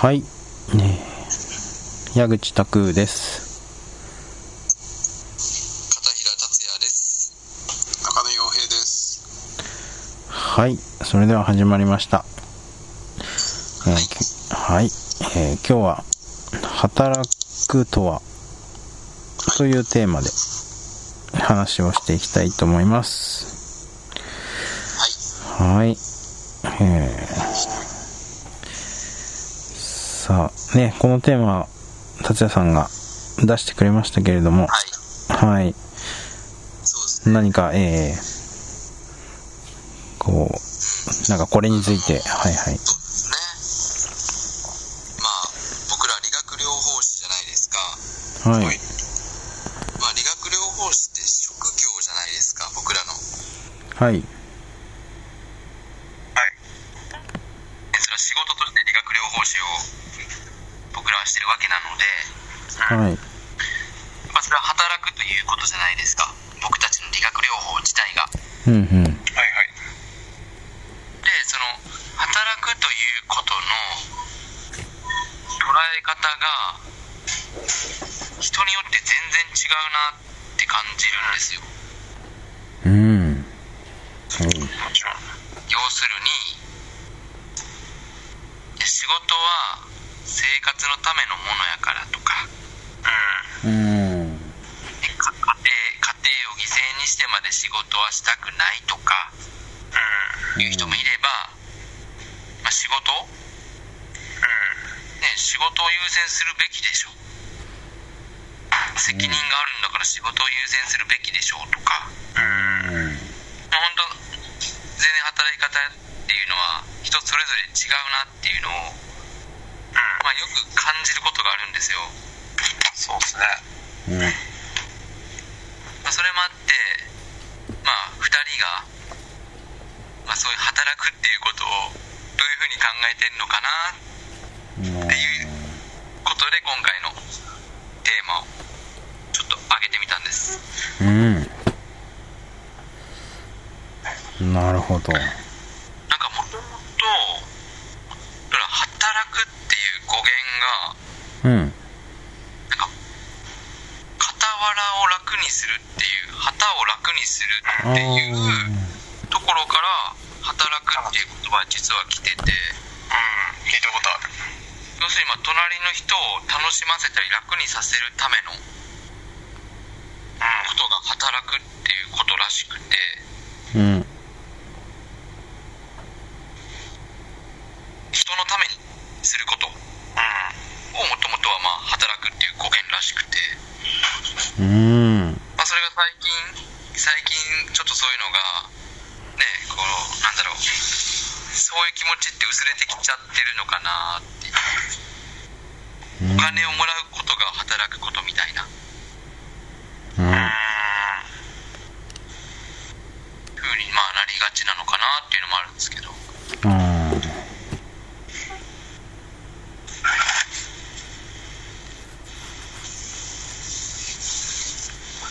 はい。ね矢口拓です。片平達也です中野洋平ですはい。それでは始まりました。えーきはい。えー今日は、働くとは、というテーマで話をしていきたいと思います。はいはい。えーさあ、ね、このテーマ、達也さんが出してくれましたけれども、はい。はい。ね。何か、えー、こう、なんかこれについて、はいはい。そうですね。まあ僕ら理学療法士じゃないですか。はい。まあ理学療法士って職業じゃないですか僕らの。はい。はいそれは仕事として理学療法士を僕らはしてるわけなのではい。まあそれは働くということじゃないですか僕たちの理学療法自体がうんうん。はいはい。で、その、働くということの捉え方が、人によって全然違うなって感じるんですよ。うん。もちろん。要するに、いや仕事は生活のためのものやからとか、うん。うん。か家庭家庭を犠牲にしてまで仕事はしたくないとか、いう人もいれば、まあ、仕事、ね、仕事を優先するべきでしょ責任があるんだから仕事を優先するべきでしょうとか、うん。まあ、本当全然働き方っていうのは人それぞれ違うなっていうのを、まあ、よく感じることがあるんですよそうですねうん。まあ、それもあって、まあ、2人が、まあ、そういう働くっていうことをどういうふうに考えてるのかなっていうことで今回のテーマをちょっと上げてみたんですうん。なるほど。なんかもともと働くっていう語源がうん。なんか傍らを楽にするっていう旗を楽にするあっていうー。ところから働くっていう言葉は実は来ててうん。聞いたことある。要するにまあ隣の人を楽しませたり楽にさせるためのことが働くっていうことらしくて。うん。人のためにすることをもともとはまあ働くっていう語源らしくてうん。まあ、それが最近、最近、ちょっとそういうのが、ね、こう、なんだろう、そういう気持ちって薄れてきちゃってるのかなっていう。お金をもらうことが働くことみたいな。うん。ふうに、まあ、なりがちなのかなっていうのもあるんですけど。うん。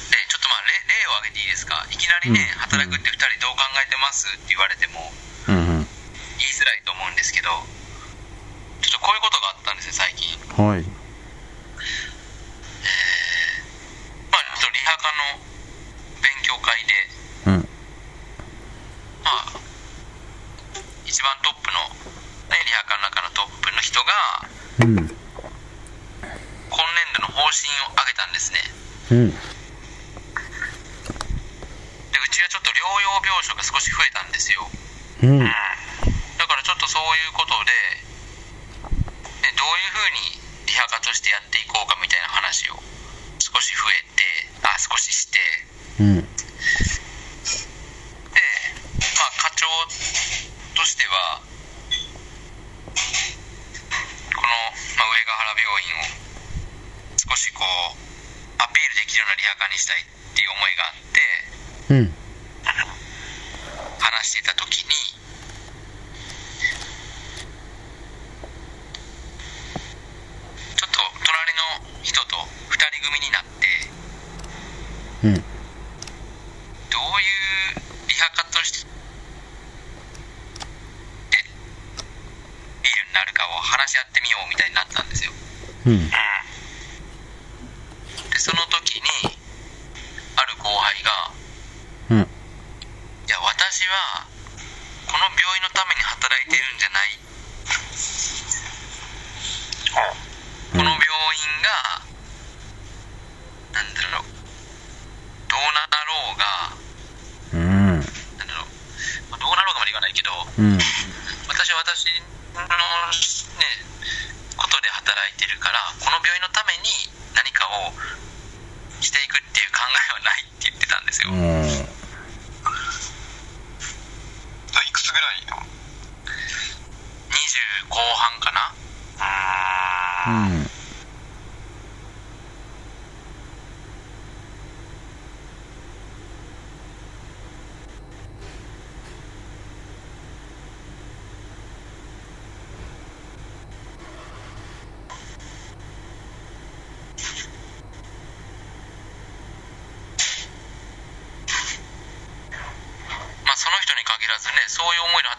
で、ちょっとまあ、例例を挙げていいですか？いきなりね、うん働くって2人どう考えてます？って言われても、うん。言いづらいと思うんですけど、ちょっとこういうことがあったんですよ、最近。はい。まあ、ちょっとリハ科の勉強会で、うん。まあ、一番トップの、ね、リハ科の中のトップの人が、うん。今年度の方針を上げたんですね。うん。で、うちはちょっと療養病床が少し増えたんですよ。うん。だからちょっとそういうことで、ね、どういうふうにリハ科としてやっていこうかみたいな話を少し増えて、あ、少しして、うん。で、まあ、課長としては、この、まあ、上ヶ原病院を少しこう、アピールできるようなリハ科にしたいっていう思いがあって、うん。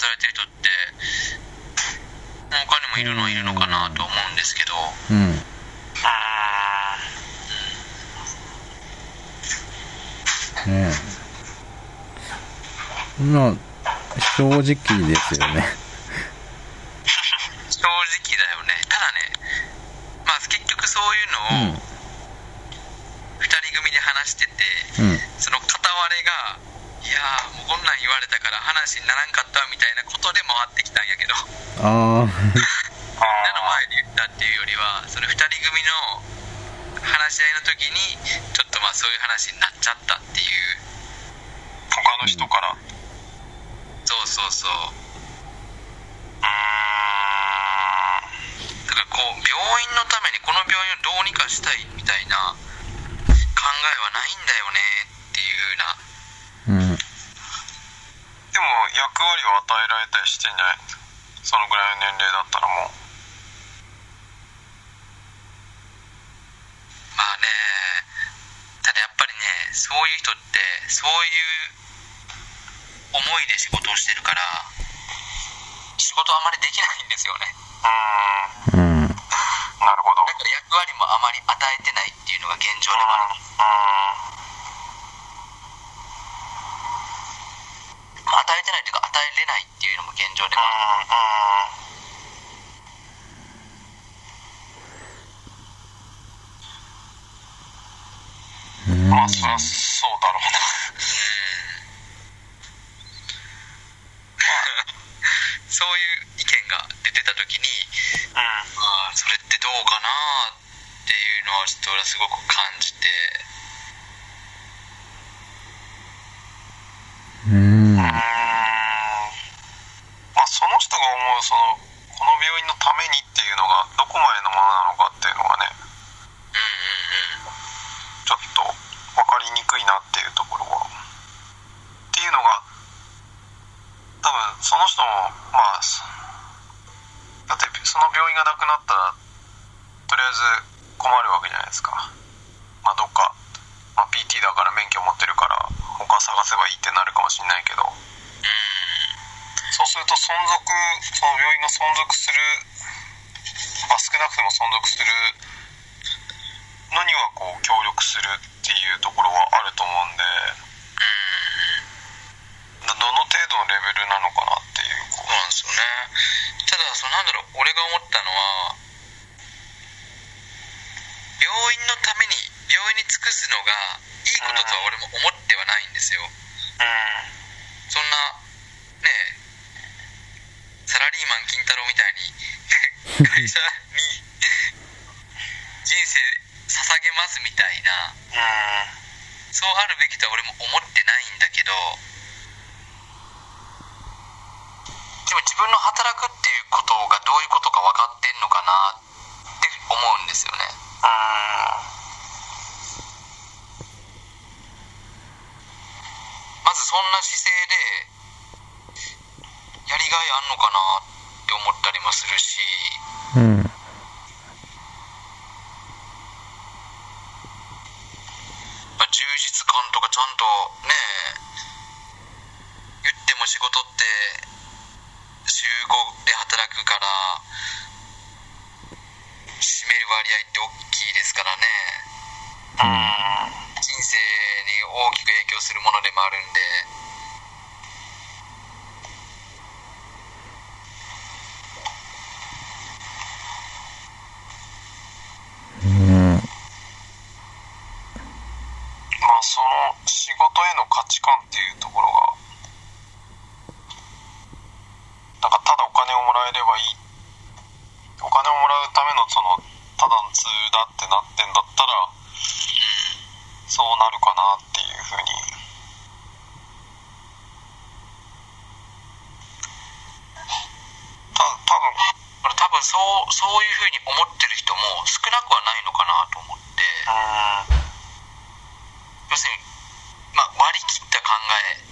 されてる人って他にもいるのはいるのかなと思うんですけど、うん、ああねえ。まあ正直ですよね。そういう意見が出てた時に、うん、あそれってどうかなっていうのはちょっと俺はすごく感じて。仕事って週5で働くから占める割合って大きいですからね、うん、人生に大きく影響するものでもあるんで。そういうふうに思ってる人も少なくはないのかなと思って。要するに、まあ、割り切った考え。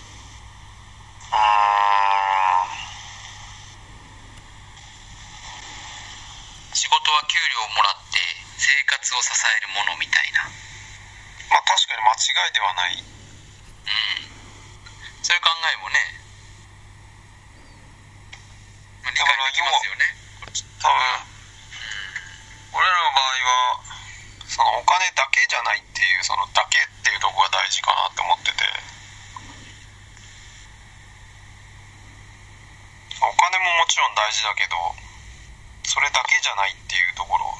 仕事は給料をもらって生活を支えるものみたいな。まあ確かに間違いではないうんそういう考えもね、まあ、理解できますよねこっち多分俺らの場合はそのお金だけじゃないっていうそのだけっていうところが大事かなって思っててお金ももちろん大事だけどそれだけじゃないっていうところ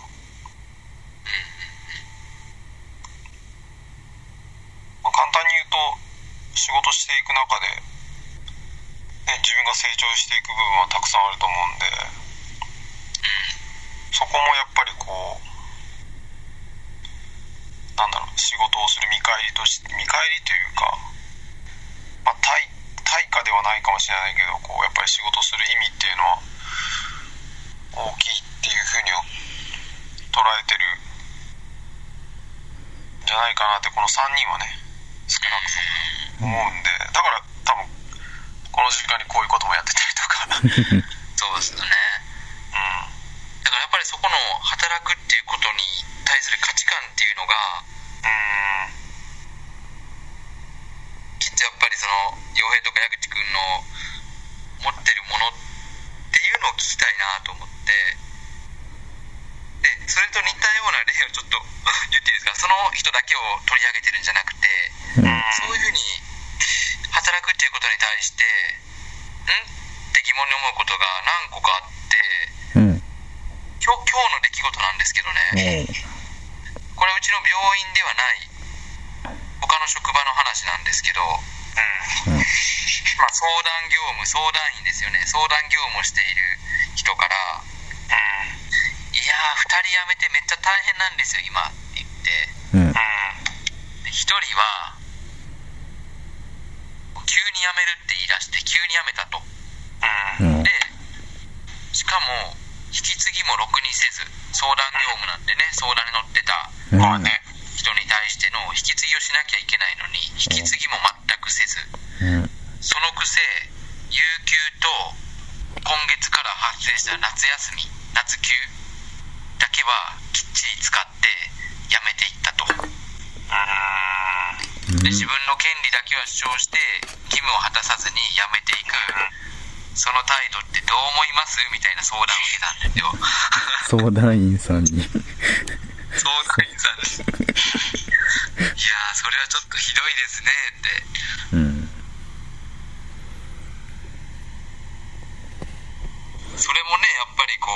まあ簡単に言うと仕事していく中で、ね、自分が成長していく部分はたくさんあると思うんでそこもやっぱりこうなんだろう仕事をする見返りとして見返りというか、まあ、対対価ではないかもしれないけどこうやっぱり仕事する意味っていうのは大きいっていうふうに捉えてるんじゃないかなってこの3人はね少なくとも思うんでだから多分この時間そうですよね。うん。だからやっぱりそこの働くっていうことに対する価値観っていうのがうん。きっとやっぱりその洋平とか矢口君の持ってるものっていうのを聞きたいなと思って。でそれと似たような例をちょっと言っていいですか？その人だけを取り上げてるんじゃなくてうん。そういうふうに働くっていうことに対してん？問に思うことが何個かあってうん。今日今日の出来事なんですけどね。これうちの病院ではない他の職場の話なんですけどうん。まあ、相談業務相談員ですよね。相談業務をしている人から「いやー2人辞めてめっちゃ大変なんですよ今」って言って。うん。で1人は急に辞めるって言い出して急に辞めたとでしかも引き継ぎもろくにせず相談業務なんでね相談に乗ってたうん。まあね人に対しての引き継ぎをしなきゃいけないのに引き継ぎも全くせずうん。そのくせ有給と今月から発生した夏休み夏休だけはきっちり使って辞めていったと。で自分の権利だけは主張して義務を果たさずに辞めていくその態度ってどう思います？みたいな相談を受けたんですよ。相談員さんに。相談員さんですいやーそれはちょっとひどいですねって。うんそれもねやっぱりこ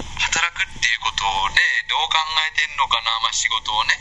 う働くっていうことをねどう考えてんのかな、まあ、仕事をね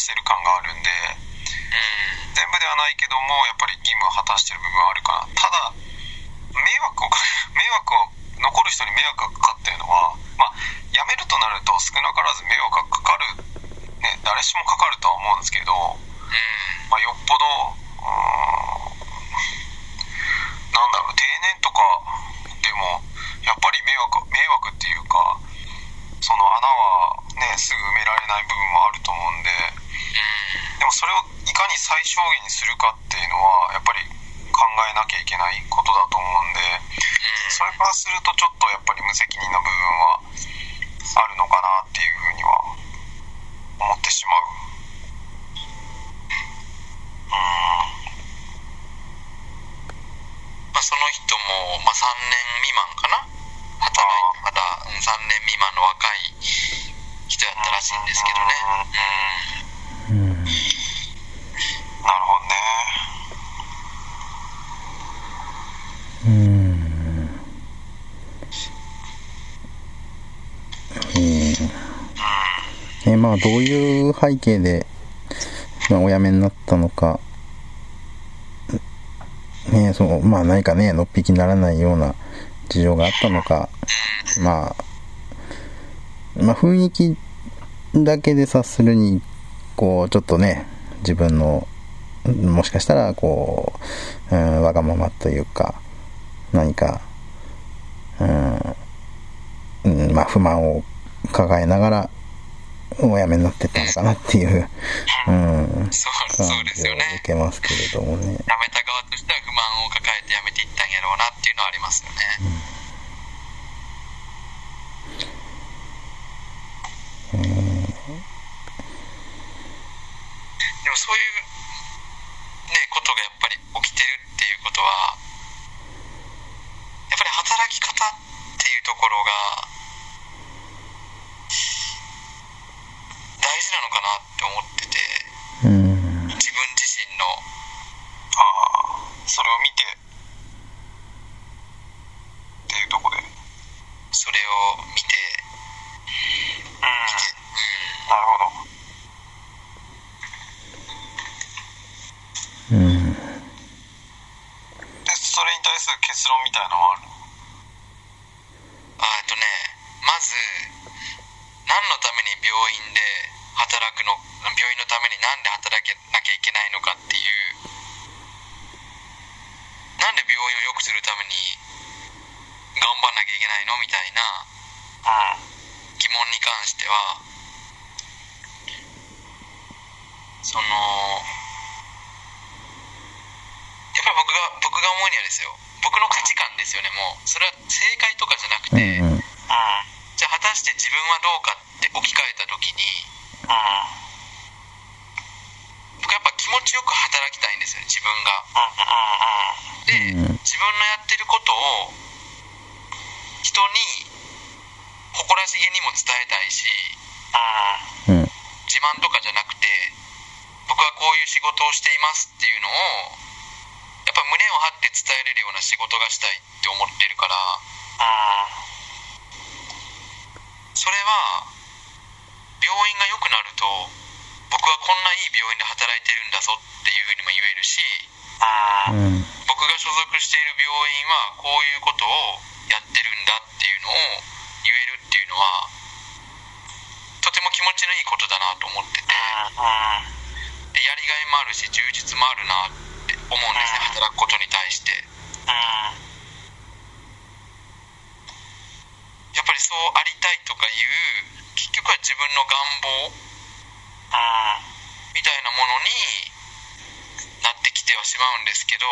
してる感があるんでうん。全部ではないけどもやっぱり義務は果たしてる部分はあるかな。ただ迷惑をか 迷惑を残る人に迷惑がかかってるのはまあ辞めるとなると少なからず迷惑がかかる。ね誰しもかかるとは思うんですけどうん。まあ、よっぽどうーんなんだろう定年とかでもやっぱり迷惑迷惑っていうかその穴はねすぐ埋められない部分もあると思うんででもそれをいかに最小限にするかっていうのはやっぱり考えなきゃいけないことだと思うんでそれからするとちょっとやっぱり無責任な部分はあるのかなっていうふうには思ってしまう。うーんまあ、その人も、まあ、3年未満かな働いてまだうん3年未満の若い人やったらしいんですけどねうんなるほどね。うんえーまあどういう背景で、まあ、お辞めになったのか。ねそうまあ何かねのっぴきならないような事情があったのか。まあまあ雰囲気だけで察するにこうちょっとね自分のもしかしたらこう、うん、わがままというか何か、うんうん、まあ不満を抱えながらお辞めになってったのかなっていう、うん、そう感そうですよね。受けますけれどもね。辞めた側としては不満を抱えて辞めていったんやろうなっていうのはありますよね、でもそういうねことがやっぱり起きてるっていうことはやっぱり働き方っていうところが大事なのかなって思っててうん、自分自身のああ、それを見て、っていうとこで。うん。それを見てなるほど。うん、で、それに対する結論みたいなのはあるのあえっとねまず何のために病院で働くの病院のためになんで働けなきゃいけないのかっていうなんで病院を良くするために頑張んなきゃいけないのみたいなうん。疑問に関してはそのやっぱり僕が僕が思うにはですよ僕の価値観ですよねもうそれは正解とかじゃなくて、うん、うん、うん。じゃあ果たして自分はどうかって置き換えた時にうん。僕やっぱ気持ちよく働きたいんですよね自分がで、うん自分のやってることを人に誇らしげにも伝えたいしうん。うん。うん、自慢とかじゃなくて僕はこういう仕事をしていますっていうのをやっぱ胸を張って伝えれるような仕事がしたいって思ってるからそれは病院が良くなると僕はこんないい病院で働いてるんだぞっていうふうにも言えるしうん。うん、僕が所属している病院はこういうことをやってるんだっていうのを言えるっていうのはとても気持ちのいいことだなと思っててでやりがいもあるし充実もあるなって思うんですね働くことに対して。やっぱりそうありたいとかいう結局は自分の願望みたいなもまうんですけど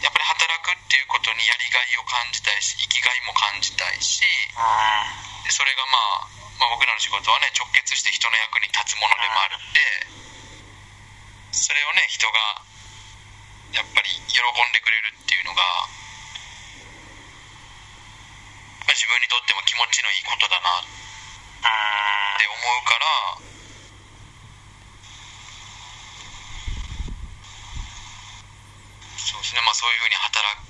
やっぱり働くっていうことにやりがいを感じたいし生きがいも感じたいしうん。でそれがまあ、まあ、僕らの仕事はね直結して人の役に立つものでもあるんでそれをね人がやっぱり喜んでくれるっていうのが、まあ自分にとっても気持ちのいいことだなって思うからそうですね。まあそういうふうに働く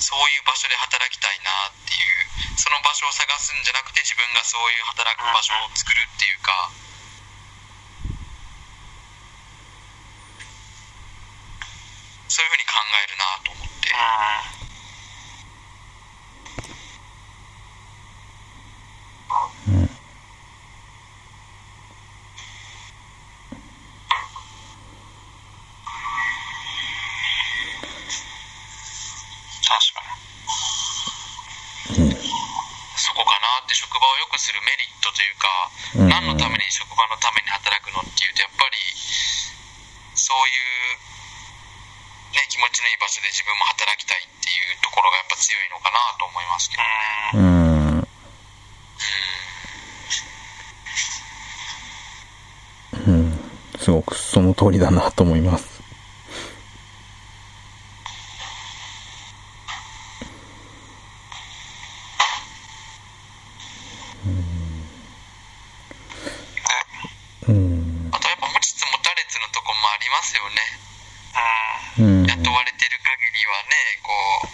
そういう場所で働きたいなっていうその場所を探すんじゃなくて自分がそういう働く場所を作るっていうか。そういうふうに考えるなと思って確かにそこかなって職場を良くするメリットというか、うん何のために職場のために働くのっていうとやっぱりそういう、ね、気持ちのいい場所で自分も働きたいっていうところがやっぱ強いのかなと思いますけど、うん。うん。すごくその通りだなと思います。うん。あとやっぱ持ちつ持たれつのとこもありますよねうん。はねこう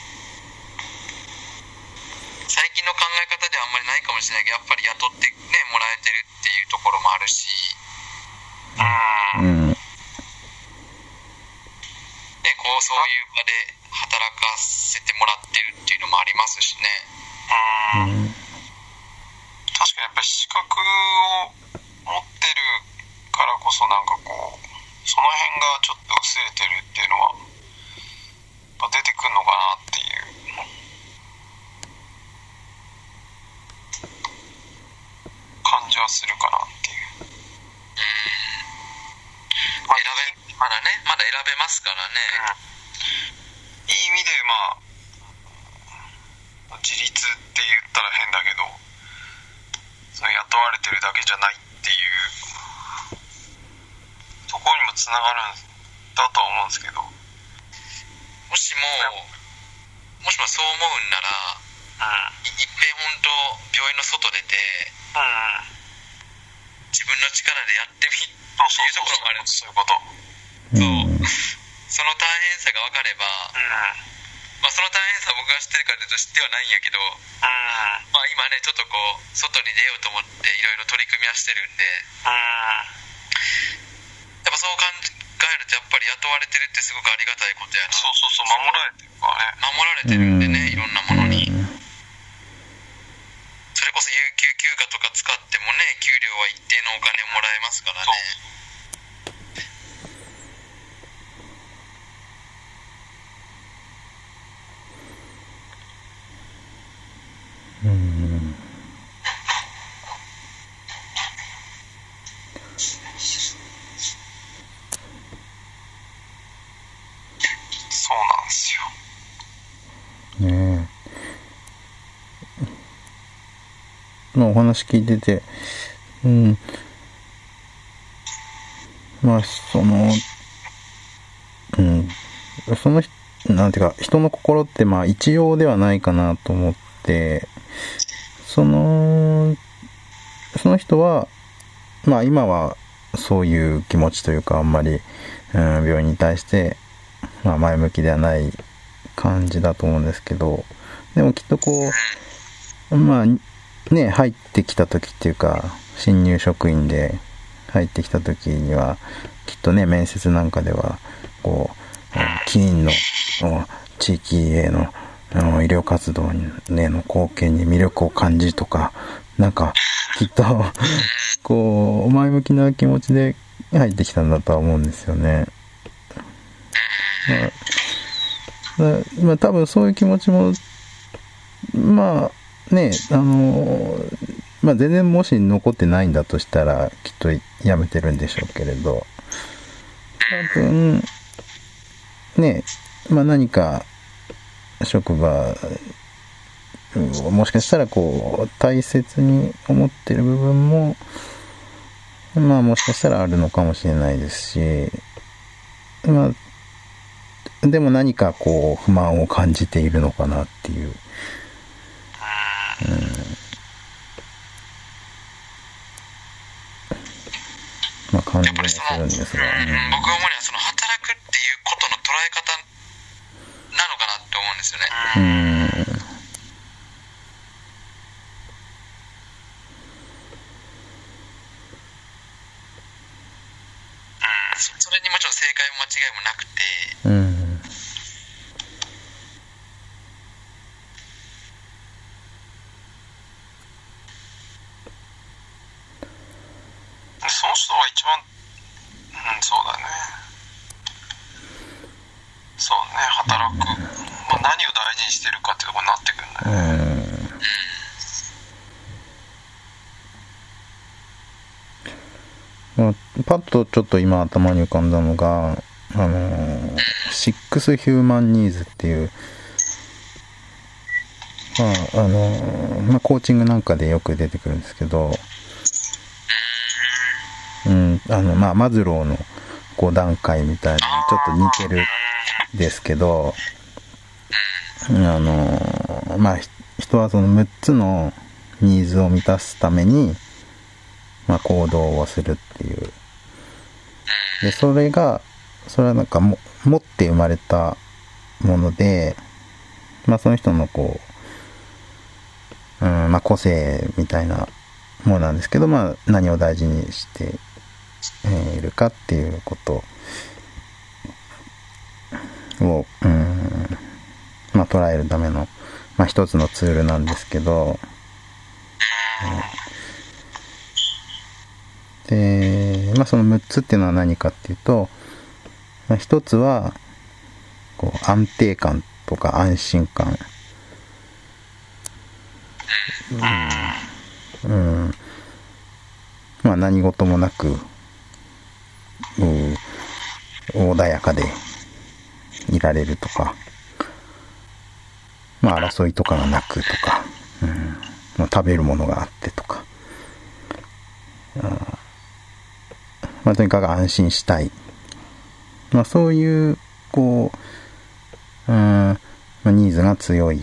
最近の考え方ではあんまりないかもしれないけどやっぱり雇ってねもらえてるっていうところもあるしうんうん。ね、こうそういう場で働かせてもらってるっていうのもありますしね。うん確かにやっぱり資格を持ってるからこそなんかこうその辺がちょっと薄れてるっていうのはやっぱ出てくるのかなっていう感じはするかなっていう。選べ、まだね、まだ選べますからね。いい意味でまあ自立って言ったら変だけどその雇われてるだけじゃないっていうところにもつながるんだとは思うんですけどうんもしも、もしもそう思うんなら、いいっぺん本当病院の外出て、うん自分の力でやってみ、そうそういうところもあるそういうこと。うん。その大変さが分かれば、うん。まあその大変さを僕が知ってるかというと知ってはないんやけど、うん。まあ今ね、ちょっとこう、外に出ようと思っていろいろ取り組みはしてるんで、うん。やっぱそう考えるとやっぱり雇われてるってすごくありがたいことやな。そうそうそう守られてるからね。守られてるんでね、いろんなものに。それこそ有給休暇とか使ってもね、給料は一定のお金もらえますからね。うん。そうなんですよねえ。まあお話聞いてて、うん。まあその、うん。その人、なんていうか、人の心ってまあ一様ではないかなと思って、その、その人は、まあ今はそういう気持ちというかあんまり、うん、病院に対して、まあ前向きではない感じだと思うんですけど、でもきっとこう、まあね、入ってきた時っていうか、新入職員で入ってきた時には、きっとね、面接なんかでは、こう、起因の地域への医療活動への貢献に魅力を感じとか、なんか、きっと、こう、前向きな気持ちで入ってきたんだとは思うんですよね。まあ、まあ多分そういう気持ちも、まあね、あの、まあ全然もし残ってないんだとしたら、きっとやめてるんでしょうけれど、多分、ね、まあ何か職場をもしかしたらこう大切に思ってる部分もまあもしかしたらあるのかもしれないですしまあでも何かこう不満を感じているのかなっていう、まあ感じもするんですが、う。ん、僕が思うにはその働くっていうことの捉え方なのかなって思うんですよね。うん。そそれにもちろん正解も間違いもなくて、うんその人が一番うんそうだねそうね働く、まあ、何を大事にしてるかっていうところになってくるんだよね、うんまあ、パッとちょっと今頭に浮かんだのが、あのー、シックスヒューマンニーズっていう、まあ、あのーまあ、コーチングなんかでよく出てくるんですけど、うん、あの、まあ、マズローの5段階みたいにちょっと似てるですけど、あのーまあ、人はその6つのニーズを満たすために、まあ、行動をするっていう。で、それが、それはなんかも、持って生まれたもので、まあ、その人のこう、うん、まあ、個性みたいなものなんですけど、まあ、何を大事にして、いるかっていうこと。を、うん、まあ、捉えるための、まあ、一つのツールなんですけど、で、まあ、その6つっていうのは何かっていうと、まあ、一つは、こう、安定感とか安心感。うん。うん。まあ、何事もなく、うん、穏やかでいられるとか、まあ、争いとかがなくとか、うん、まあ、食べるものがあってとか、まあ、とにかく安心したい。まあ、そういう、こう、うん、まあ、ニーズが強いっ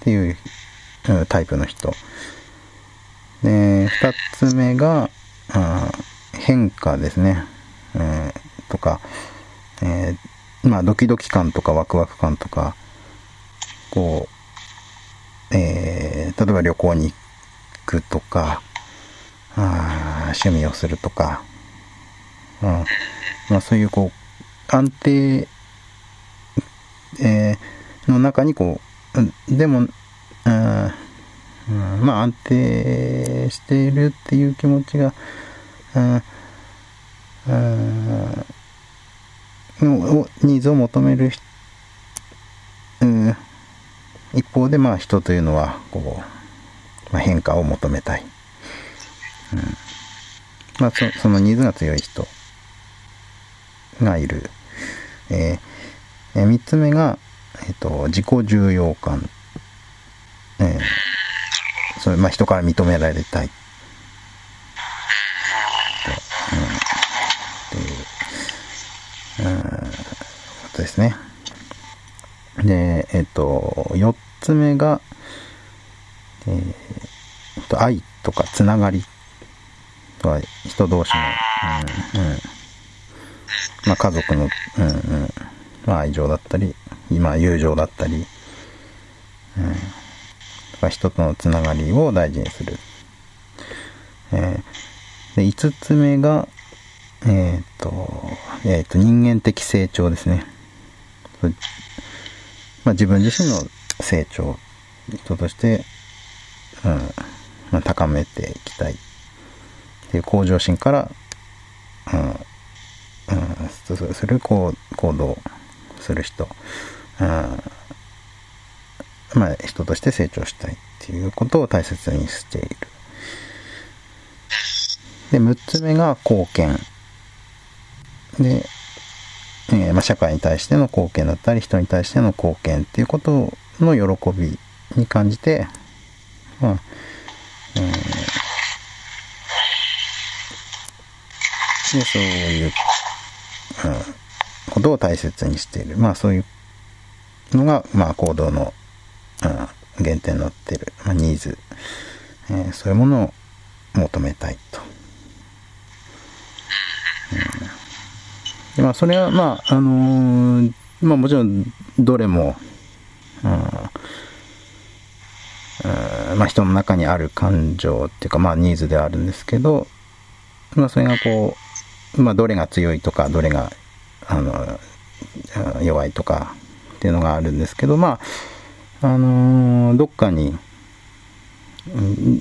ていうタイプの人。で、二つ目が、あー変化ですね。えーとか、えーまあ、ドキドキ感とかワクワク感とか、こう、えー例えば旅行に行くとか、あ趣味をするとか、うん。まあそういうこう、安定、えーの中にこう、でも、うん、うんまあ安定しているっていう気持ちが、うん、うんのニーズを求める、うん、一方でまあ人というのはこう、まあ、変化を求めたい。うんまあ、そそのニーズが強い人がいる。えーえー三つ目が、えっ、と、自己重要感。えーそれ、まあ、人から認められたい。とうん、っていう、うん、ことですね。で、えっ、と、四つ目が、えーと愛とかつながりとは人同士の、うんうん。まあ、家族の、うんうん。まあ、愛情だったり、今友情だったり、うん。とか人とのつながりを大事にする。えーで5つ目が、えっ、と、えっ、と、人間的成長ですね。まあ、自分自身の成長、人として、うん、まあ、高めていきたい。っていう向上心から、うん、うん、する行行動する人、うん、まあ、人として成長したいっていうことを大切にしている。で、6つ目が貢献。で、ええーまあ、社会に対しての貢献だったり人に対しての貢献っていうことの喜びに感じて、まあえーでそういう、うん、ことを大切にしている。まあそういうのが、まあ、行動の、うん、原点になっている、まあ、ニーズ、えーそういうものを求めたいと。でまあ、それは、まあ、あのーまあ、もちろん、どれも、うんうんまあ、人の中にある感情っていうか、まあ、ニーズではあるんですけど、まあ、それがこう、まあ、どれが強いとか、どれが、あの、弱いとかっていうのがあるんですけど、まあ、あのーどっかに、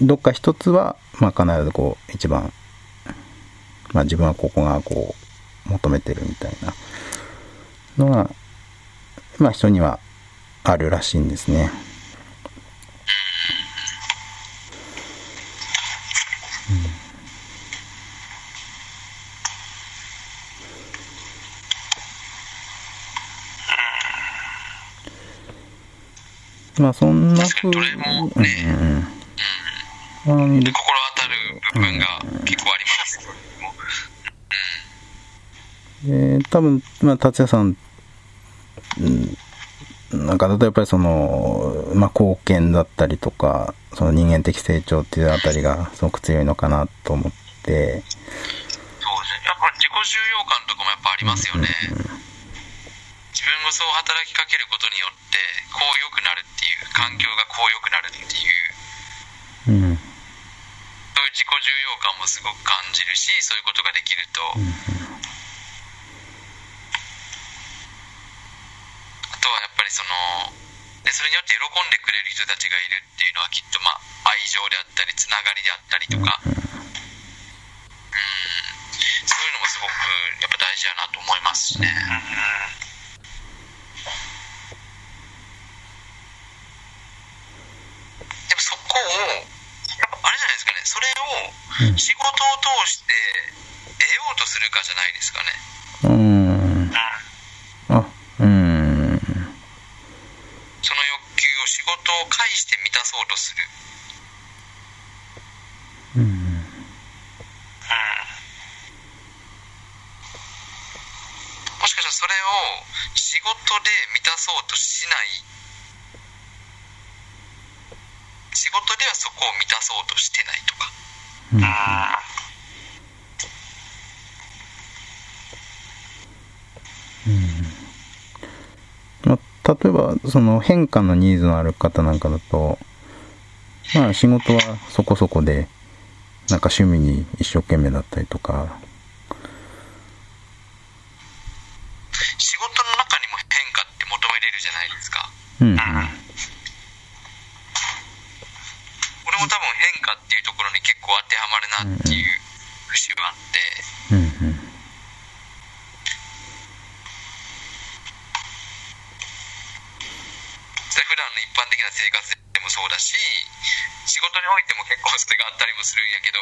どっか一つは、まあ、必ずこう、一番、まあ、自分はここがこう、求めてるみたいなのが、まあ、人にはあるらしいんですね。まあそんな確かにうん。うん。うん。心当たる部分が結構あります。けども、えー多分、まあ、達也さん、うん、なんか、例えばやっぱりその、まあ、貢献だったりとか、その人間的成長っていうあたりがすごく強いのかなと思って、そうですね。やっぱ自己重要感とかもやっぱありますよね。自分もそう働きかけることによって、こう良くなる環境がこう良くなるっていう、うん、そういう自己重要感もすごく感じるし、そういうことができると、あとはやっぱりその、でそれによって喜んでくれる人たちがいるっていうのはきっとまあ愛情であったり、つながりであったりとか、うん、そういうのもすごくやっぱ大事だなと思いますしね。でもそこを、やっぱあれじゃないですかね、それを仕事を通して得ようとするかじゃないですかね。うん、あ、うん、その欲求を仕事を介して満たそうとする。うん、もしかしたらそれを仕事で満たそうとしない。仕事ではそこを満たそうとしてないとか。まあ、例えば、その変化のニーズのある方なんかだと、まあ仕事はそこそこで、なんか趣味に一生懸命だったりとか、仕事の中にも変化って求めれるじゃないですか。うん、俺も多分変化っていうところに結構当てはまるなっていう節はあって、うん、うん、それ普段の一般的な生活でもそうだし、仕事においても結構それがあったりもするんやけど、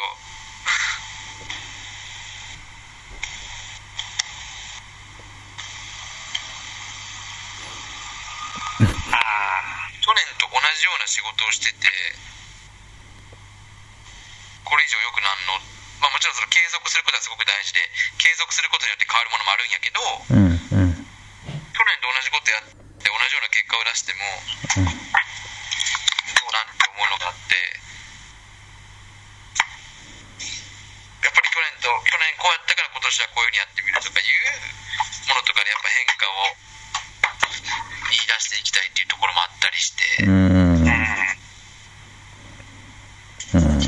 去年と同じような仕事をしてて、これ以上良くなんの、まあもちろんその継続することはすごく大事で、継続することによって変わるものもあるんやけど、うん、うん、去年と同じことやって同じような結果を出しても、どうなんて思うのがあってやっぱり去年と去年こうやったから今年はこういうふうにやってみるとかいうものとかでやっぱ変化を見出していきたいっていうところもあったりして、うん、うん。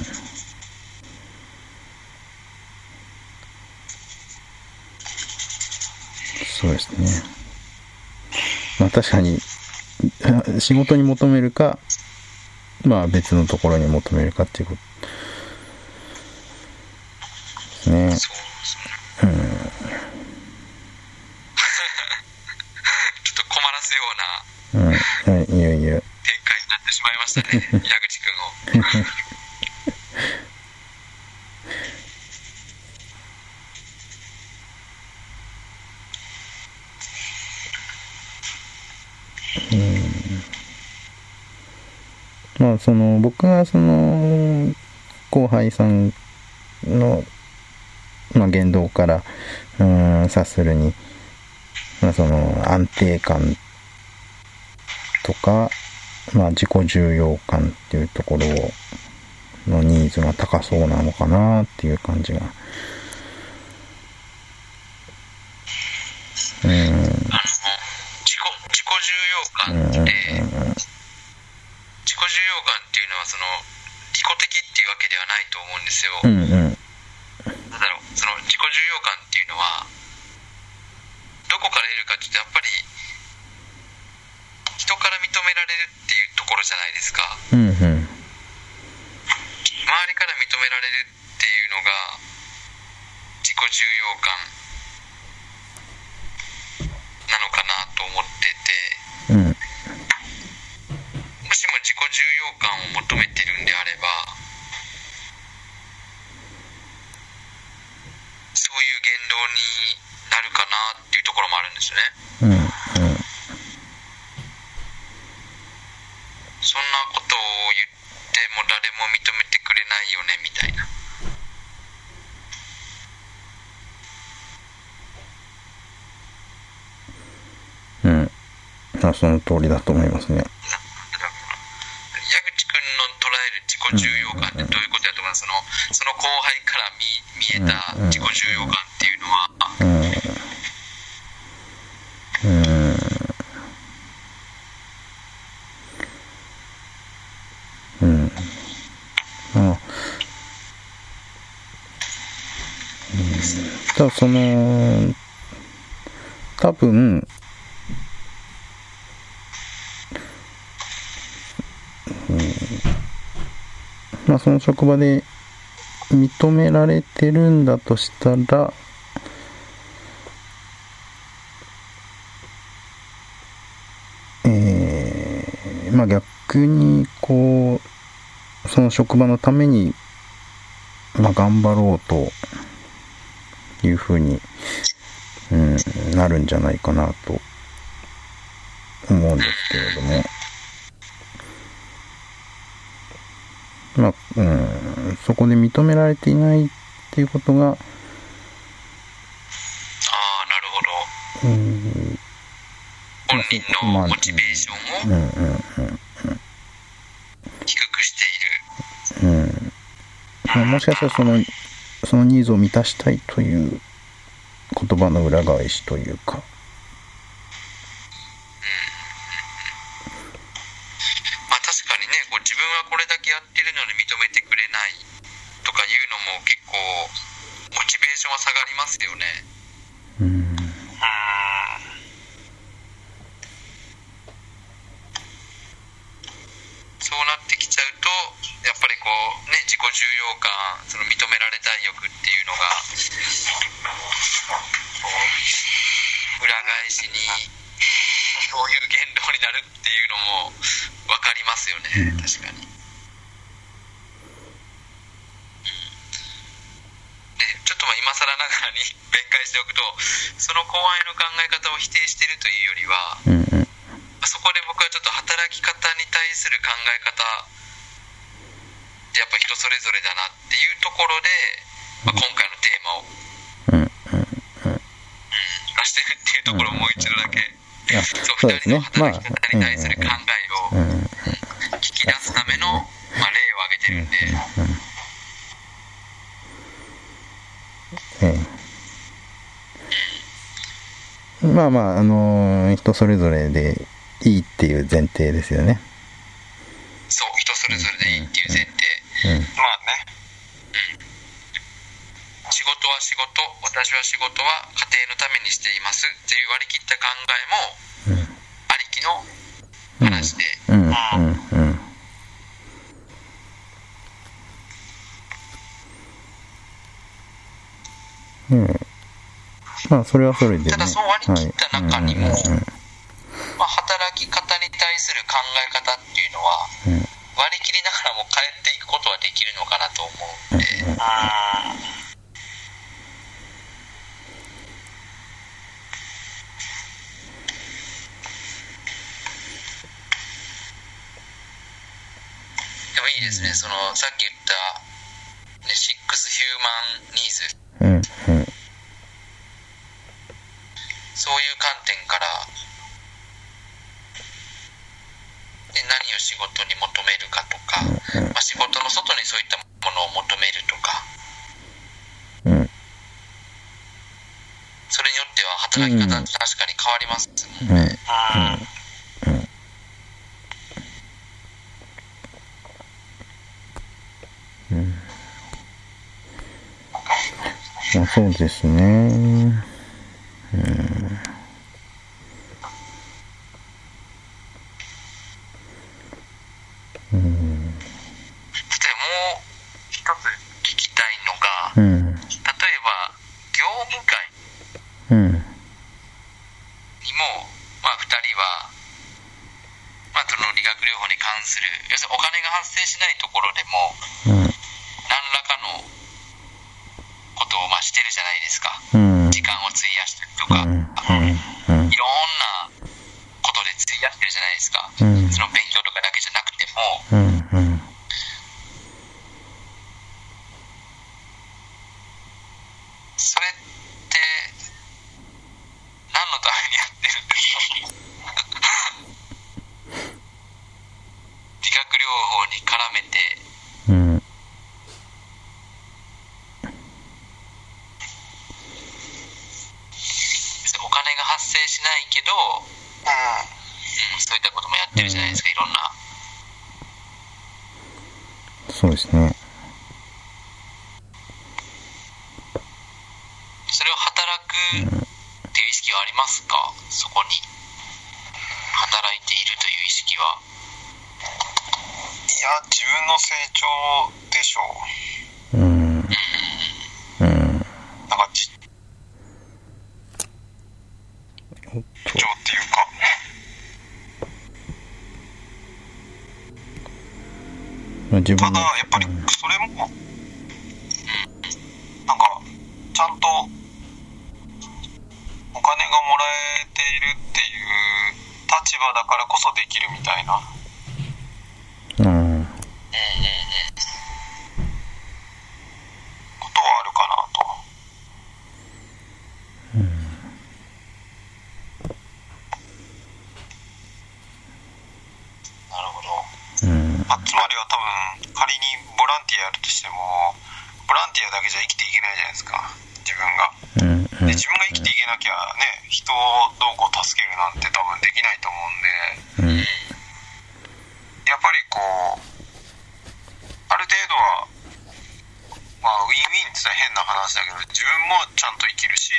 そうですね。まあ確かに、仕事に求めるか、まあ別のところに求めるかっていうことですね。そうですねちょっと困らすようなうん。はい、いよいよ。展開になってしまいましたね矢口君をそうまあその僕がその後輩さんの、まあ、言動からうん察するに、まあ、その安定感とか、まあ、自己重要感っていうところのニーズが高そうなのかなっていう感じが。うん。あの、自己、自己重要感って、自己重要感っていうのは、その、利己的っていうわけではないと思うんですよ。うんうん。なんだろう、その自己重要感っていうのは、どこから得るかっていうと、やっぱり、人から認められるっていうところじゃないですか。うんうん。周りから認められるっていうのが、自己重要感なのかなと思ってて、うん。もしも自己重要感を求めてるんであれば、そういう言動になるかなっていうところもあるんですよね。うんうん。そんなことを言っても誰も認めてくれないよねみたいな。うん。あその通りだと思いますね。なだから矢口君の捉える自己重要感ってどういうことやと思うそのその後輩から見見えた自己重要感っていうのは、うん。うん。うん。まあ。うん。ただその、多分、まあその職場で認められてるんだとしたら、えーまあ逆にこう、その職場のために、まあ頑張ろうというふうに、うん、なるんじゃないかなと思うんですけれども。まあ、うん、そこで認められていないっていうことが、ああなるほどうん、本人のモチベーションをうん、うん、低くしている、うん、うん。まあもしかしたらその、そのニーズを満たしたいという言葉の裏返しというか、まあ確かにねこう自分はこれだけやってるのに認めてくれないとかいうのも結構モチベーションは下がりますよねうん、うんそうなってきちゃうとやっぱりこうね自己重要感その認められたい欲っていうのがこう裏返しにそういう言動になるっていうのも分かりますよねうん確かにでちょっとまあ今更ながらに弁解しておくとその後輩の考え方を否定してるというよりはうん、うん、そこで僕はちょっと働き方に対する考え方ってやっぱ人それぞれだなっていうところで、まあ、今回のテーマを、うん、うん、うん、出してるっていうところをもう一度だけ、いや、そうそうですね。働き方に対する考えを聞き出すための、まあ、例を挙げてるん。で、ええまあまあ、あのー人それぞれでいいっていう前提ですよね。うん、まあそれはそれで、ね、ただそう割り切った中にも、まあ、働き方に対する考え方っていうのは、割り切りながらも変えていくことはできるのかなと思うんで、でもいいですね。そのさっき言った、ね、シックスヒューマンニーズ仕事に求めるかとか、うんまあ、仕事の外にそういったものを求めるとか。うん。それによっては働き方って確かに変わりますもん。うん。ね、うん。まあそうですね。例えばもう一つ聞きたいのがうん例えば業務会うんにも、まあ、2人は、まあ、その理学療法に関する要するにお金が発生しないところでもうん何らかのことをまあしてるじゃないですかうん時間を費やしたりとか、うんうんいろんなことで費やしてるじゃないですか、うんその勉強とかだけじゃなくてもうんうんそれって何のためにやってるんですか理学療法に絡めてうんお金が発生しないけど、うん、そういったこともやってるじゃないですか、いろんな。そうですねそれを働くっていう意識はありますかそこに働いているという意識はいや自分の成長でしょううんうんなんかち成長っていうかまあ自分のただやっぱりそれもなんかちゃんとお金がもらえているっていう立場だからこそできるみたいなうんことはあるかなとなるほどうんまあ、つまりは多分仮にボランティアやるとしてもボランティアだけじゃ生きていけないじゃないですか自分がうんうんで自分が生きていけなきゃね人をどうこう助けるなんて多分できないと思うんでうんやっぱりこうある程度はまあウィンウィンって言ったら変な話だけど自分もちゃんと生きるし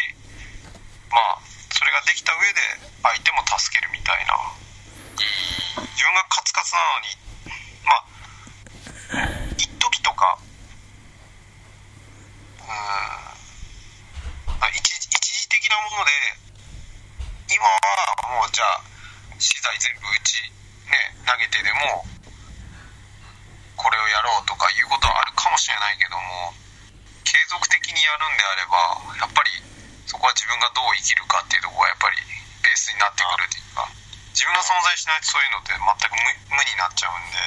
まあそれができた上で相手も助けるみたいな自分がカツカツなのにまあ一時とかうーんまあ一時一時的なもので今はもうじゃあ資材全部うちね投げてでもこれをやろうとかいうことはあるかもしれないけども継続的にやるんであればやっぱりそこは自分がどう生きるかっていうところがやっぱりベースになってくるっていうか自分が存在しないとそういうのって全く無無になっちゃうんで、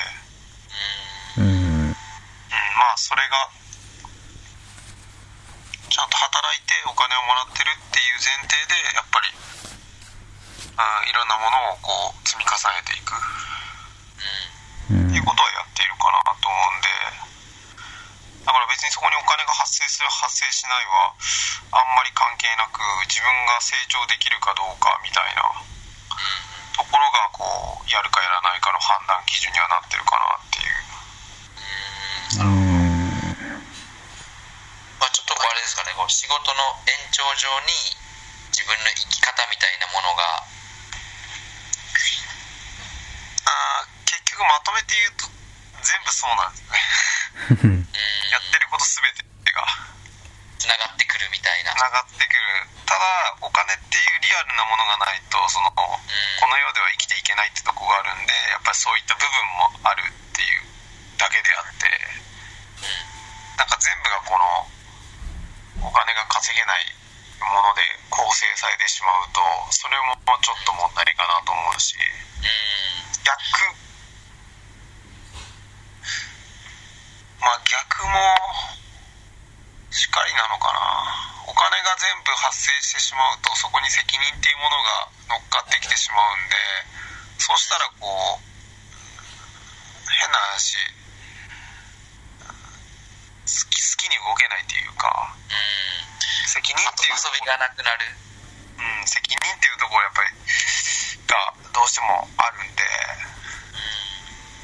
うん。うん、まあそれがちゃんと働いてお金をもらってるっていう前提でやっぱり、うん、いろんなものをこう積み重ねていく。うんっていうことはやっているかなと思うんで。だから別にそこにお金が発生する発生しないはあんまり関係なく自分が成長できるかどうかみたいな。ところがこうやるかやらないかの判断基準にはなってるかなっていう。うん。まあ、ちょっとこうあれですかねこう仕事の延長上に自分の生き方みたいなものがあー結局まとめて言うと全部そうなんですね。やってること全てが。つながってくるみたいな。つながってくる。ただお金っていうリアルなものがないとそのこの世では生きていけないってとこがあるんでやっぱりそういった部分もあるっていうだけであってなんか全部がこのお金が稼げないもので構成されてしまうとそれもちょっと問題かなと思うし。うん。逆まあ逆もしかりなのかな。お金が全部発生してしまうとそこに責任っていうものが乗っかってきてしまうんでそうしたらこう変な話好き好きに動けないっていうか、うん、責任っていう遊びがなくなる。うん責任っていうところやっぱりがどうしてもあるんで、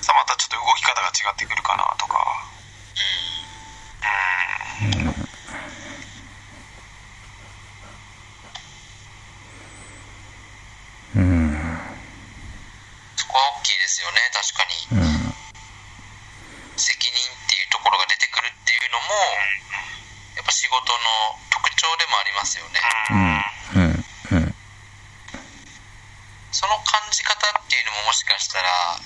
さまたちょっと動き方が違ってくるかなとか。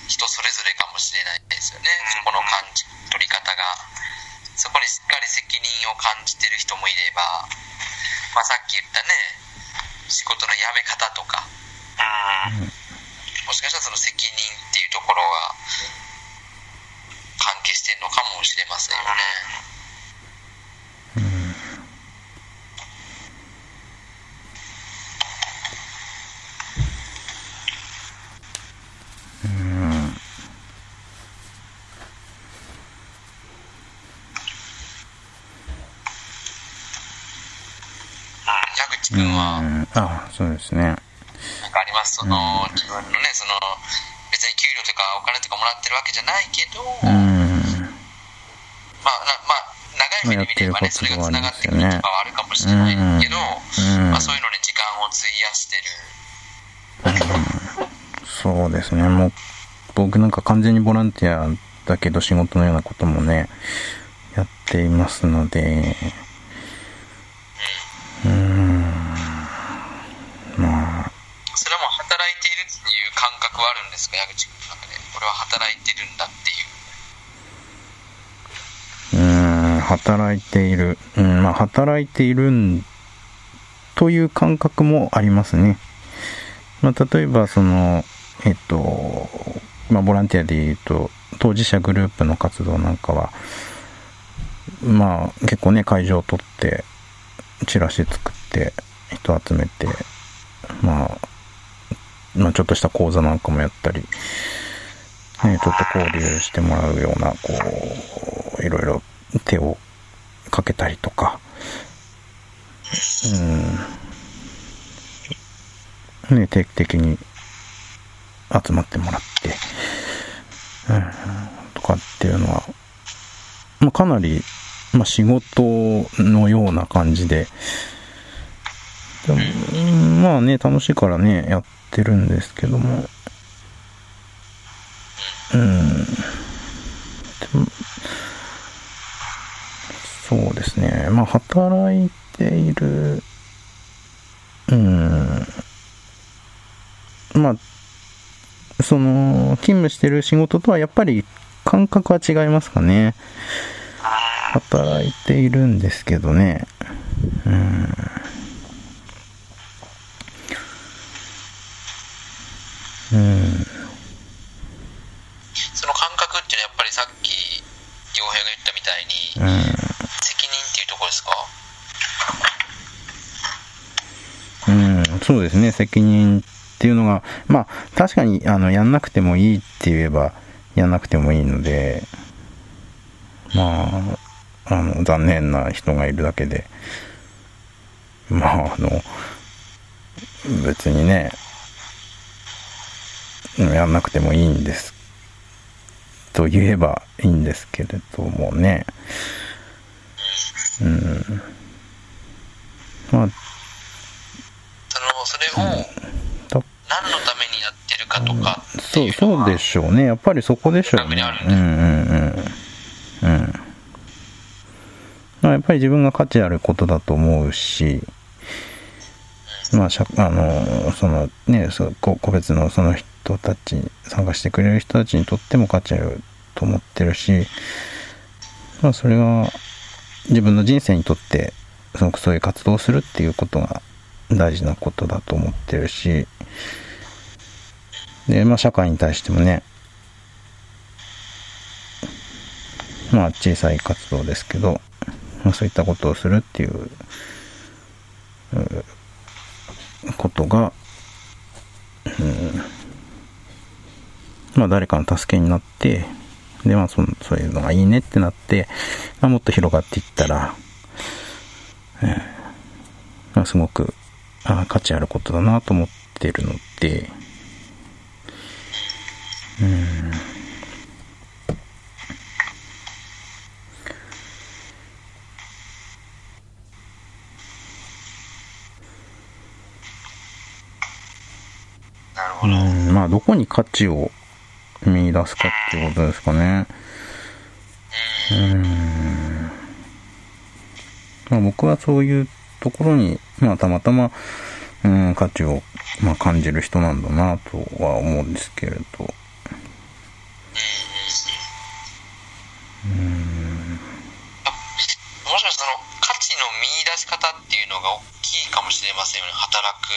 人それぞれかもしれないですよね。そこの感じ取り方がそこにしっかり責任を感じてる人もいれば、まあ、さっき言ったね仕事の辞め方とか。うん。もしかしたらその責任っていうところが関係してるのかもしれませんよね矢口君はうん。あそうですね。なんかありますその、自分のねその別に給料とかお金とかもらってるわけじゃないけど、うん。まあなまあ長い目で見ればねそれがつながってくるとかはあるかもしれないけど、うん。まあ、そういうのに時間を費やしてる。そうですね。もう僕なんか完全にボランティアだけど仕事のようなこともねやっていますのでうーんまあそれはもう働いているっていう感覚はあるんですか矢口君の中で俺は働いてるんだっていううーん働いているうんまあ働いているんという感覚もありますね。まあ例えばそのえっとまあボランティアで言うと当事者グループの活動なんかはまあ結構ね会場を取ってチラシ作って人集めてまあまあちょっとした講座なんかもやったりね、ちょっと交流してもらうような、こう、いろいろ手をかけたりとか、うん、ね、定期的に集まってもらって、うん、とかっていうのは、まあ、かなり、まあ、仕事のような感じで、でもまあね、楽しいからね、やってるんですけども、うん。そうですね。まあ、働いている、うん。まあ、その、勤務してる仕事とはやっぱり感覚は違いますかね。働いているんですけどね。うん。うん。その感覚っていうのはやっぱりさっき洋平が言ったみたいに、うん。責任っていうところですかうん、そうですね、責任っていうのが、まあ、確かに、あの、やんなくてもいいって言えば、やんなくてもいいので、まあ、あの、残念な人がいるだけで、まあ、あの、別にね、やんなくてもいいんです、と言えばいいんですけれどもね、うん、まあ、そのそれをと何のためにやってるかとかってそ、いううそうでししょうね。やっぱりそこでしょうねうんうんうん。やっぱり自分が価値あることだと思うし、まあ、あの、そのね、そ個別のその人たち、参加してくれる人たちにとっても価値あると思ってるし、まあ、それが自分の人生にとって、すごくそういう活動をするっていうことが大事なことだと思ってるし、で、まあ、社会に対してもね、まあ、小さい活動ですけど、まあ、そういったことをするっていう、ことが、うん、まあ誰かの助けになって、で、まあそそういうのがいいねってなって、まあ、もっと広がっていったら、えーまあ、すごくあ価値あることだなと思ってるので、うん。うん、まあ、どこに価値を見出すかっていうことですかね。うん。まあ、僕はそういうところに、まあ、たまたま、うん、価値を、まあ、感じる人なんだなとは思うんですけれど。もしかしたらその価値の見出し方っていうのが大きいかもしれませんよね。働く。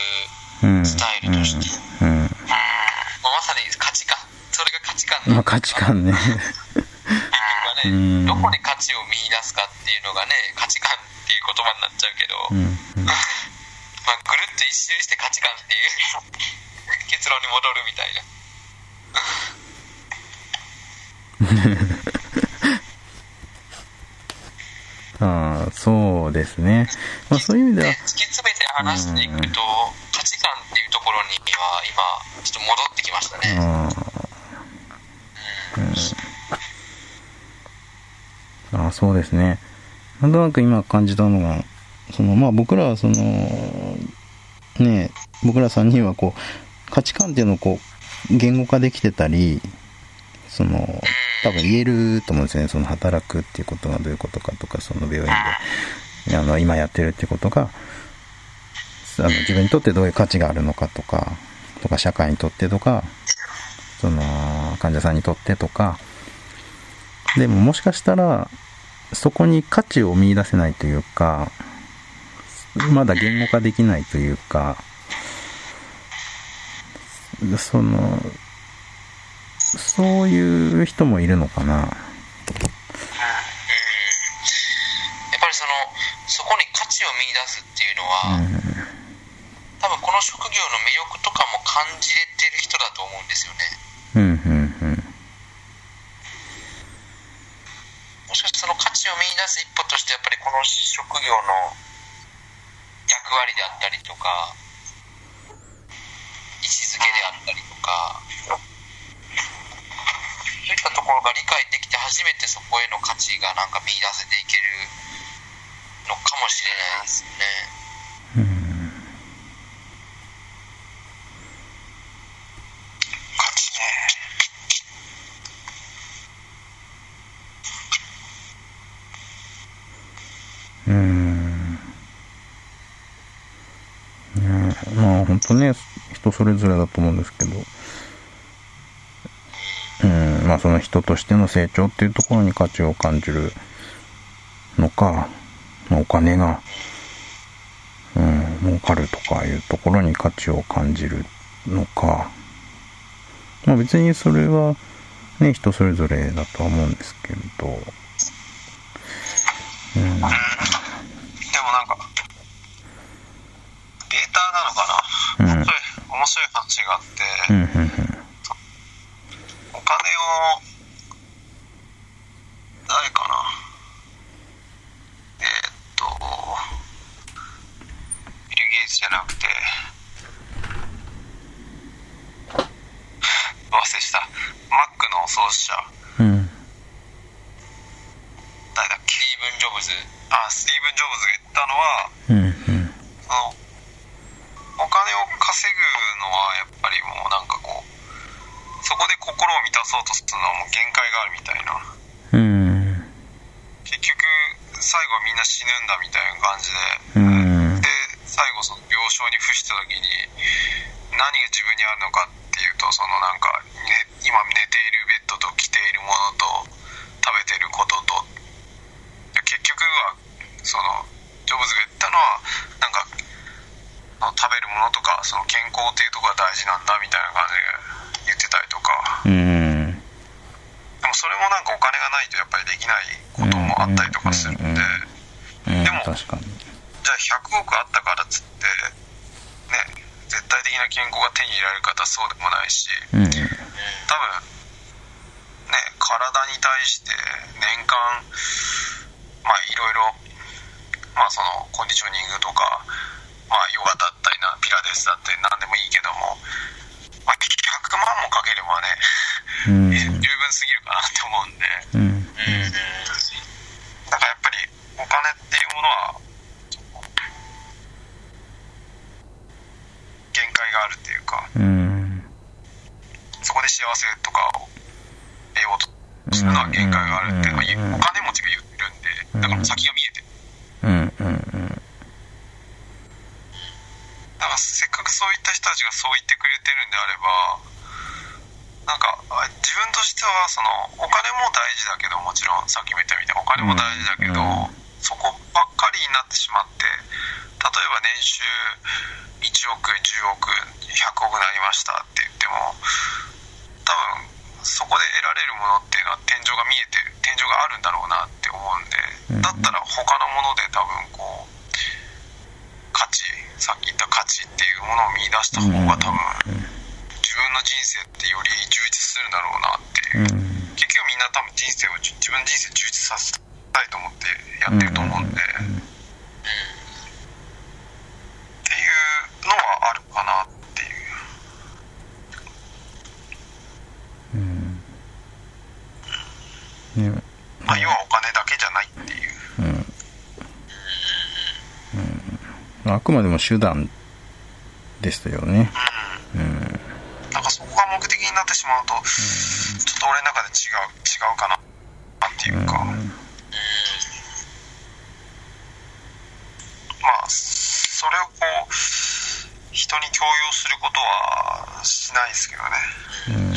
うん。スタイルとしてうん。うんまあ、まさに価値観。それが価値観まあ、の価値観ね。結局はうんね、どこに価値を見出すかっていうのがね、価値観言葉になっちゃうけど、うん。うん まあ、ぐるっと一周して価値観っていう 結論に戻るみたいな。ああ、そうですね。まあ、そういう意味ではで、突き詰めて話していくと、価値観っていうところには今、ちょっと戻ってきましたね。あああ、そうですね。なんとなく今感じたのが、その、まあ僕らはその、ね僕ら3人はこう、価値観っていうのをこう、言語化できてたり、その、多分言えると思うんですよね。その働くっていうことがどういうことかとか、その病院で、あの、今やってるってことが、あの、自分にとってどういう価値があるのかとか、とか、社会にとってとか、その、患者さんにとってとか、でももしかしたら、そこに価値を見出せないというか、まだ言語化できないというか、その、そういう人もいるのかな。うんやっぱりそのそこに価値を見出すっていうのは、うん。多分この職業の魅力とかも感じれてる人だと思うんですよねうん、うん、もしかしその価値を見出す一歩としてやっぱりこの職業の役割であったりとか位置づけであったりとかそういったところが理解できて初めてそこへの価値がなんか見出せていけるのかもしれないですよねうん。価値ねうん。ねまあ本当ね、人それぞれだと思うんですけど、うん、まあその人としての成長っていうところに価値を感じるのか、まあお金が、うん、儲かるとかいうところに価値を感じるのか、まあ別にそれはね、人それぞれだとは思うんですけど、うん、でもなんかデータなのかな、うん。面白い話があって、うん、うん、お金を誰かな？えーっとビル・ゲイツじゃなくて忘れした。マックの創始者。うん、うん、誰だっけスティーブン・ジョブズあスティーブン・ジョブズが言ったのはうん、うん、そのお金を稼ぐのはやっぱりもうなんかこうそこで心を満たそうとするのはもう限界があるみたいな。うん、結局最後はみんな死ぬんだみたいな感じうん、でで最後その病床に伏した時に何が自分にあるのかっていうとそのなんか、ね、今寝ているベッドと着ているものと食べていることと局はそのジョブズが言ったのはなんか食べるものとかその健康っていうところが大事なんだみたいな感じで言ってたりとかうん、でもそれもなんかお金がないとやっぱりできないこともあったりとかするんで。でも確かに。じゃあ100億あったからっつってね的な健康が手に入れられる方はそうでもないしうん。多分ね体に対して年間まあいろいろまあそのコンディショニングとかまあヨガだったりなピラティスだったり何でもいいけども、まあ、100万もかければねうん。十分すぎるかなって思うんでうん。だからやっぱりお金っていうものは限界があるっていうかうん。そこで幸せとかを得ようとするのは限界があるっていうのはうんお金持ちが言ってるんでだから先が見えてるうん。うん。だからせっかくそういったちがそう言ってくれてるんであればなんかあ自分としてはそのお金も大事だけどもちろんさっきも言ったみたいにお金も大事だけど、うんそこばっかりになってしまって例えば年収1億10億100億なりましたって言っても多分そこで得られるものっていうのは天井が見えてる天井があるんだろうなって思うんでだったら他のもので多分こう価値さっき言った価値っていうものを見出した方が多分自分の人生ってより充実するんだろうなっていう。うん。結局みんな多分人生を自分の人生充実させたいと思ってやってると思うんで、っていうのはあるかなっていう、うん。ね。まあ、要はお金だけじゃないっていう。うん。あくまでも手段ですよね。うん。なんかそこが目的になってしまうと、ちょっと俺の中で違う違うかなっていうか、まあそれをこう人に強要することはしないですけどねうん。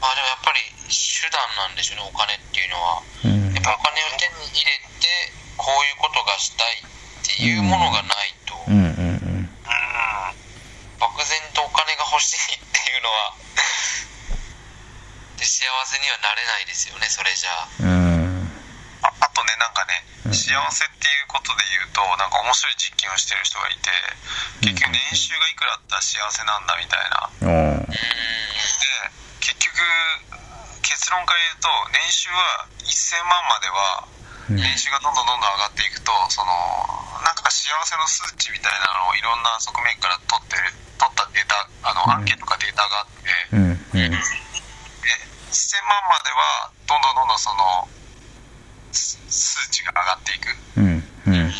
まあでもやっぱり手段なんでしょうねお金っていうのはうんやっぱお金を手に入れてこういうことがしたいっていうものがないと、うん。うん。うん漠然とお金が欲しいっていうのはで幸せにはなれないですよねそれじゃあ。うん。ああとねなんかうん。ね幸せっていうことで言うとなんか面白い実験をしてる人がいて結局年収がいくらあったら幸せなんだみたいな。おーで結局結論から言うと年収は1000万まではうん。年収がどんどんどんどん上がっていくとそのなんか幸せの数値みたいなのをいろんな側面から取ってるデータあのアンケートかデータがあってうん。うん。で1000万まではどんどんどんどんそのす数値が上がっていくうん。うん。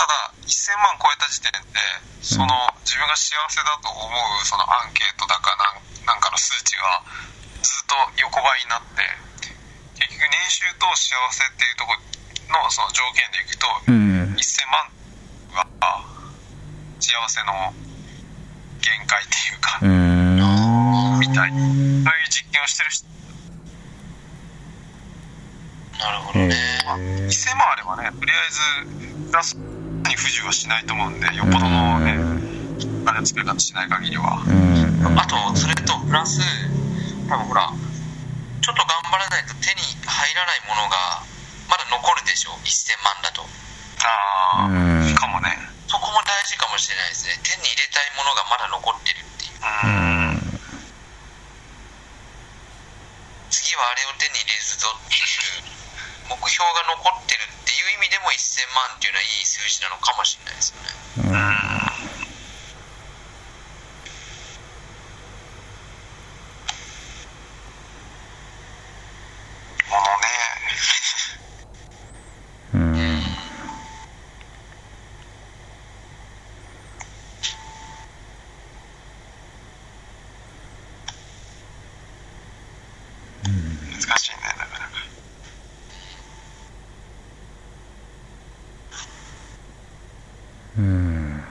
ただ1000万超えた時点でその自分が幸せだと思うそのアンケートだかなんなんかの数値がずっと横ばいになって結局年収と幸せっていうところのその条件でいくとうん。1000万が幸せの限界っていうかうん。みたい。そういう実験をしてる人。なるほどへね、1000万あればねとりあえずプラスに不自由はしないと思うんでよっぽどのねお金の作り方しない限りは。うん。あとそれとプラス多分ほらちょっと頑張らないと手に入らないものがまだ残るでしょ。1000万だと。ああ、うん。かもねも大事かもしれないですね。手に入れたいものがまだ残ってるっていう。うん次はあれを手に入れるぞっていう目標が残ってるっていう意味でも1000万っていうのはいい数字なのかもしれないですよね。ものねうん。難しいねなかなかうん。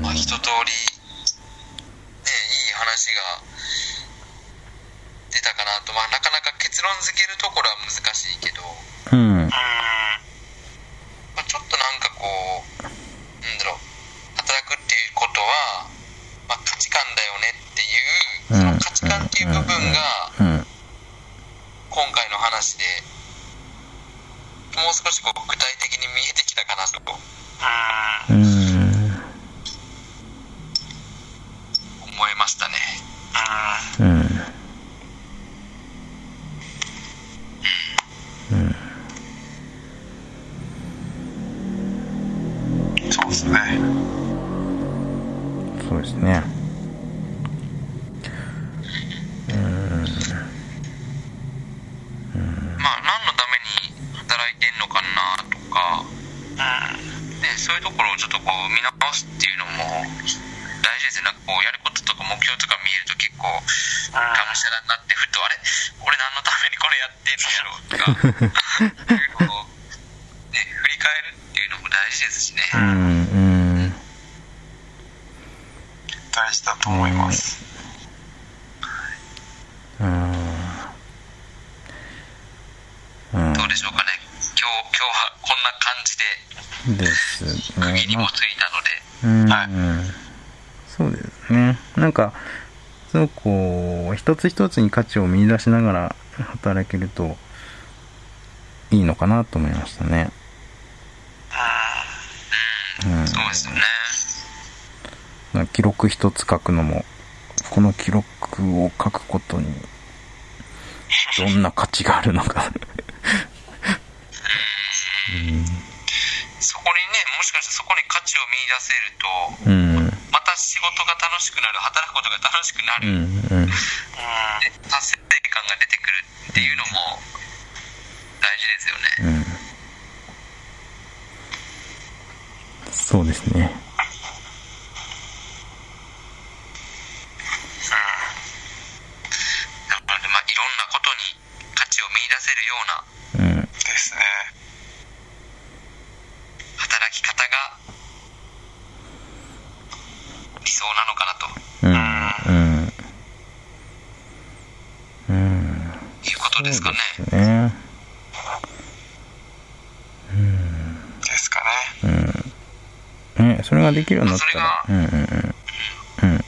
まあ一通りねいい話が出たかなと。まあなかなか結論付けるところは難しいけど、うん。うんまあ、ちょっとなんかこうなんだろう働くっていうことは、まあ、価値観うんその価値観っていう部分がうん今回の話でもう少しこう具体的に見えてきたかなとうんううんん思いましたねうんそうですねそうですねまあ何のために働いてんのかなとかうんね、そういうところをちょっとこう見直すっていうのも大事ですよなんかこうやることとか目標とか見えると結構がむしゃらになってふとあれ俺何のためにこれやってんのやろうとかいうのを、ね、振り返るっていうのも大事ですしね、うんうん大事だと思いますうんうんどうでしょうかね今日今日はこんな感じでです区ね切りもついたので、うん、はいそうですね。なんかすごくこう一つ一つに価値を見出しながら働けるといいのかなと思いましたね。うん。そうですよね。記録一つ書くのもこの記録を書くことにどんな価値があるのか。そこにねもしかしたらそこに価値を見出せるとうんまた仕事が楽しくなる働くことが楽しくなる、うんうん。で達成感が出てくるっていうのも大事ですよね、うん。そうですね。なので、まあ、いろんなことに価値を見出せるようなうん。ですね。働き方が理想なのかなと。うんうん。うん。いうことですかね。そうですねですかね。ねそれができるようになったら。うんうんうん。うん。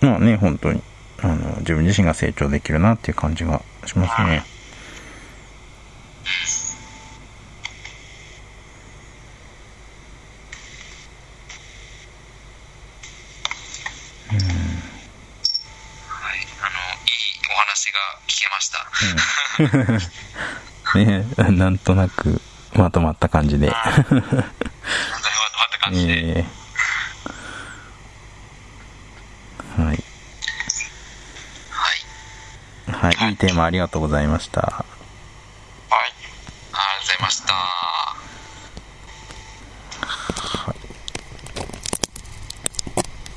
まあね本当に。あの自分自身が成長できるなっていう感じがしますねねなんとなくまとまった感じで。なんとなくまとまった感じで。はい。はい。はい、いいテーマありがとうございました。はい。ありがとうございました。